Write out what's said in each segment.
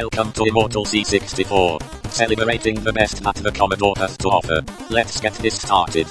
Welcome to Immortal C64. Celebrating the best that the Commodore has to offer. Let's get this started.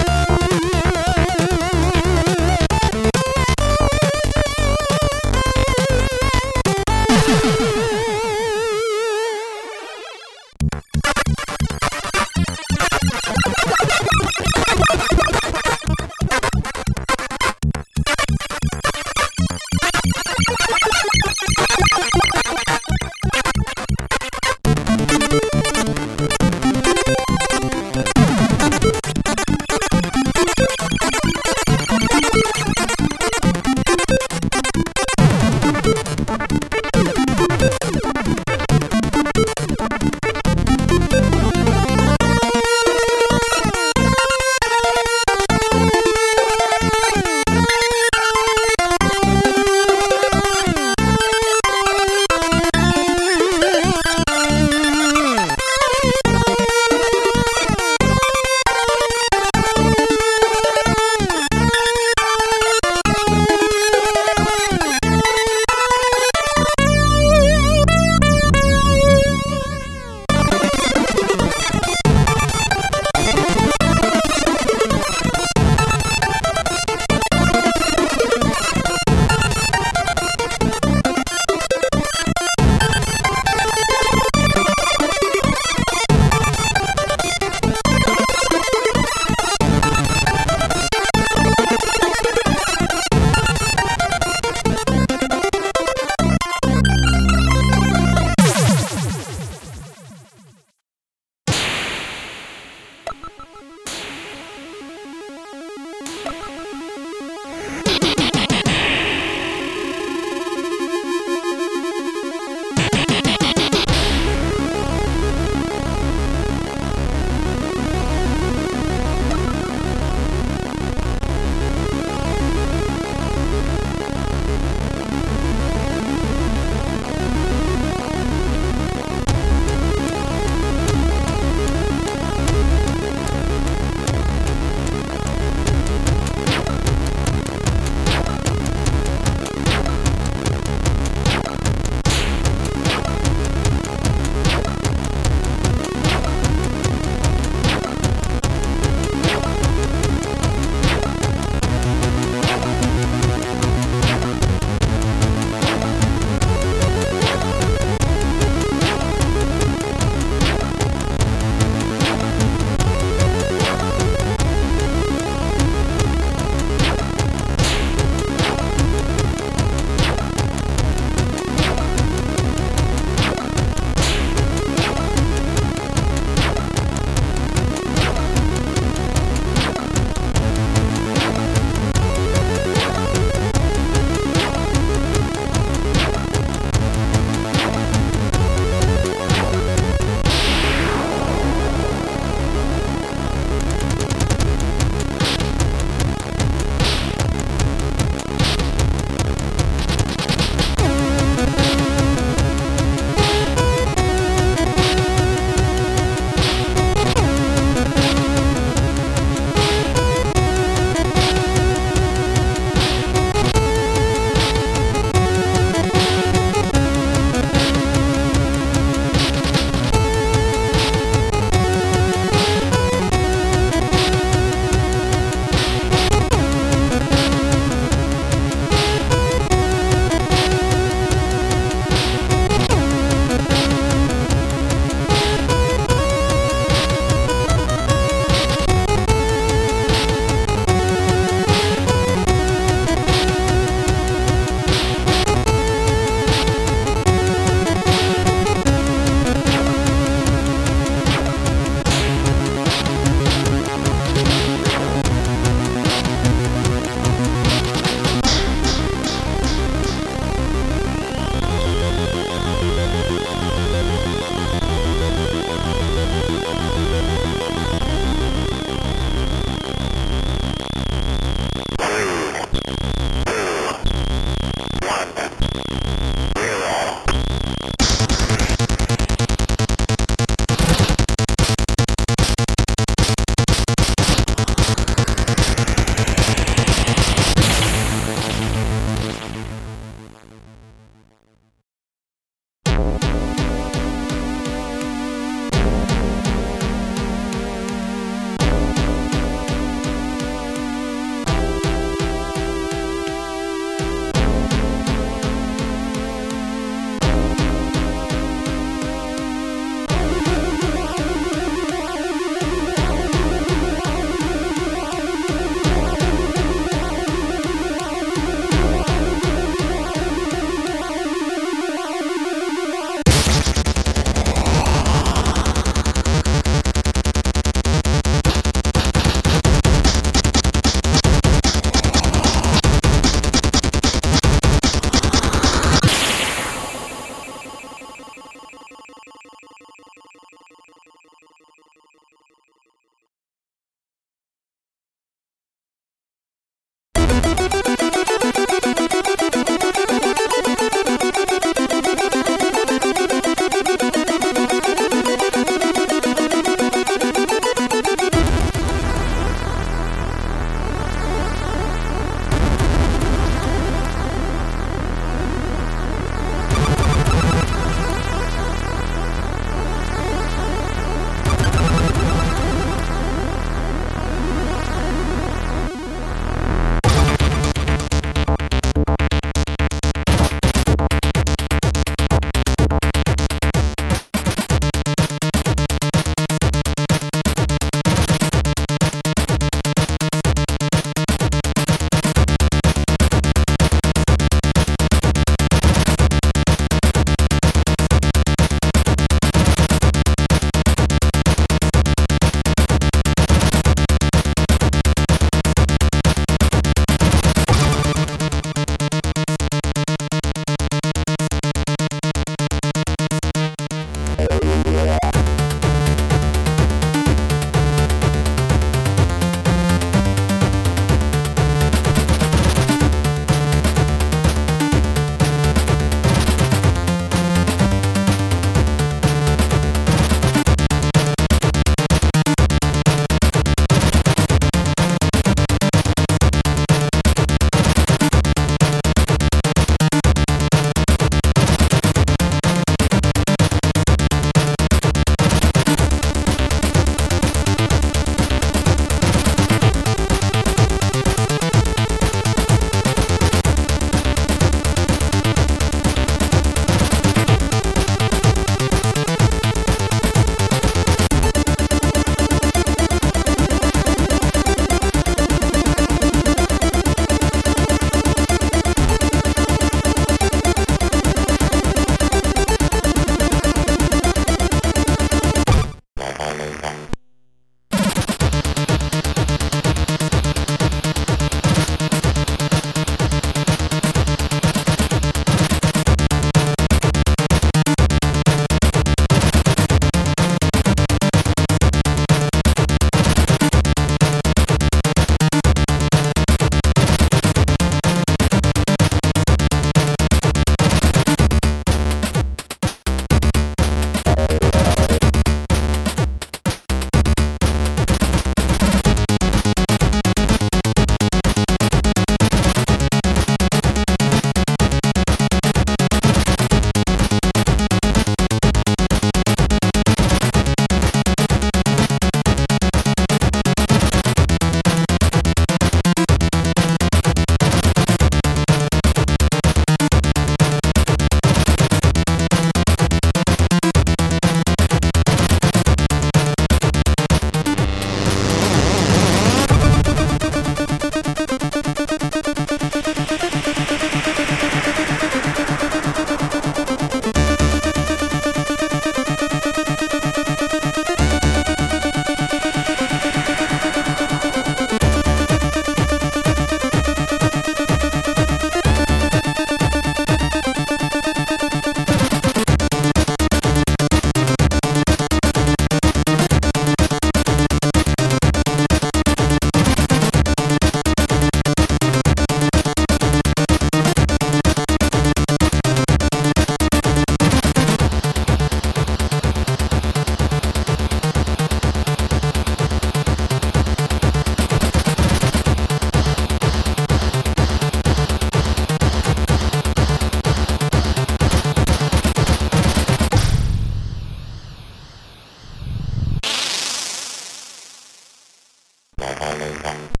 then.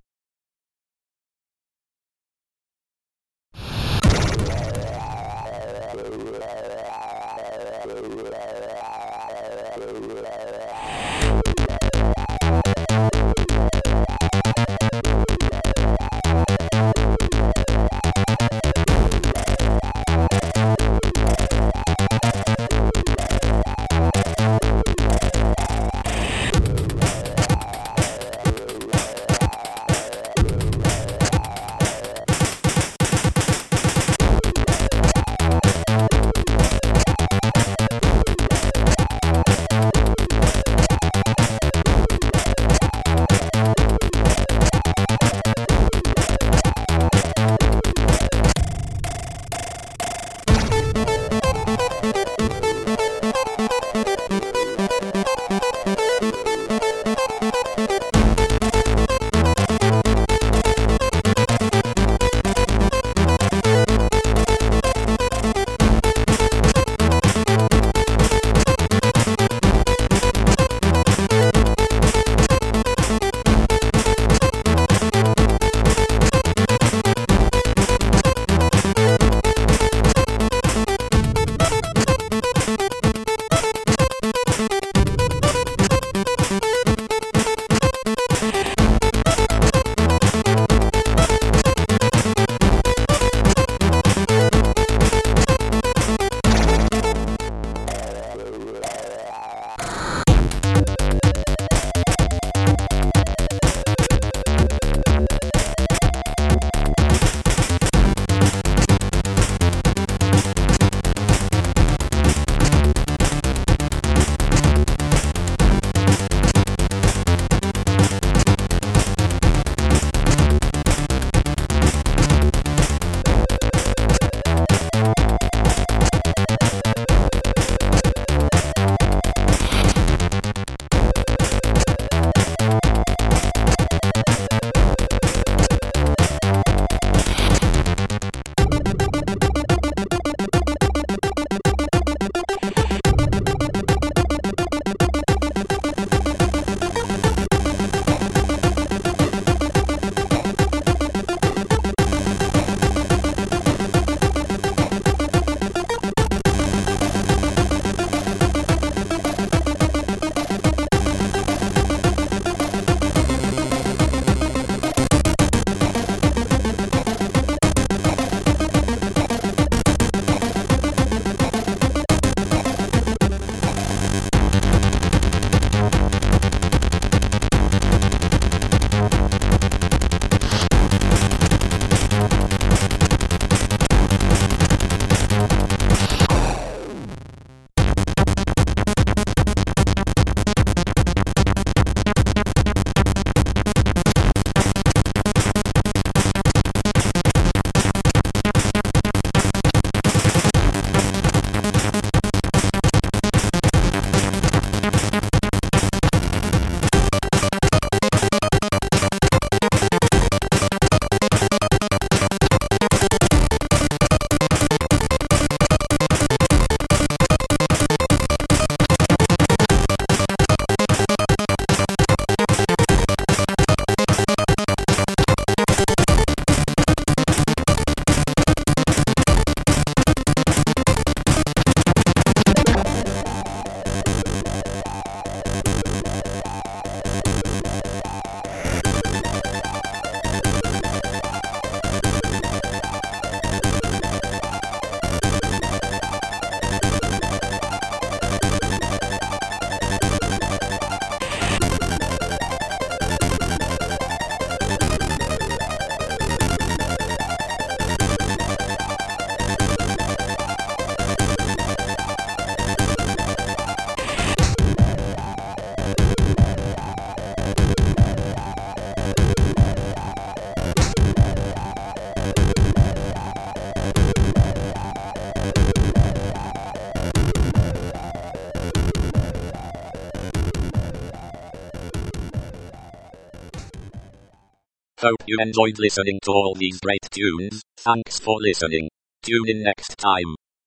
You enjoyed listening to all these great tunes. Thanks for listening. Tune in next time.